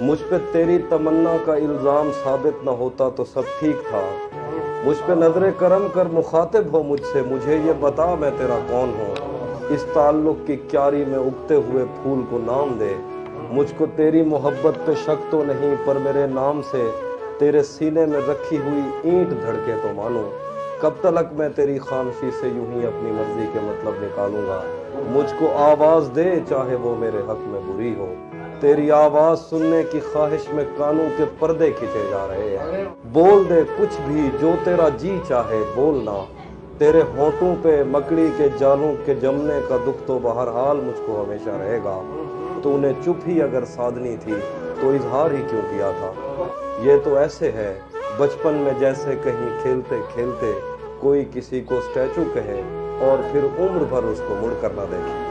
مجھ پہ تیری تمنا کا الزام ثابت نہ ہوتا تو سب ٹھیک تھا۔ مجھ پہ نظر کرم کر مخاطب ہو مجھ سے، مجھے یہ بتا میں تیرا کون ہوں۔ اس تعلق کی کیاری میں اگتے ہوئے پھول کو نام دے۔ مجھ کو تیری محبت پہ شک تو نہیں، پر میرے نام سے تیرے سینے میں رکھی ہوئی اینٹ دھڑکے تو مانو کب تلک میں تیری خامشی سے یوں ہی اپنی مرضی کے مطلب نکالوں گا؟ مجھ کو آواز دے چاہے وہ میرے حق میں بری ہو۔ تیری آواز سننے کی خواہش میں کانوں کے پردے کھچے جا رہے ہیں۔ بول دے کچھ بھی جو تیرا جی چاہے بولنا تیرے ہونٹوں پہ مکڑی کے جالوں کے جمنے کا دکھ تو بہرحال مجھ کو ہمیشہ رہے گا۔ تو انہیں چپ ہی اگر سادنی تھی، تو اظہار ہی کیوں کیا تھا؟ یہ تو ایسے ہے، بچپن میں جیسے کہیں کھیلتے کھیلتے کوئی کسی کو سٹیچو کہے اور پھر عمر بھر اس کو مڑ کر نہ دیکھے۔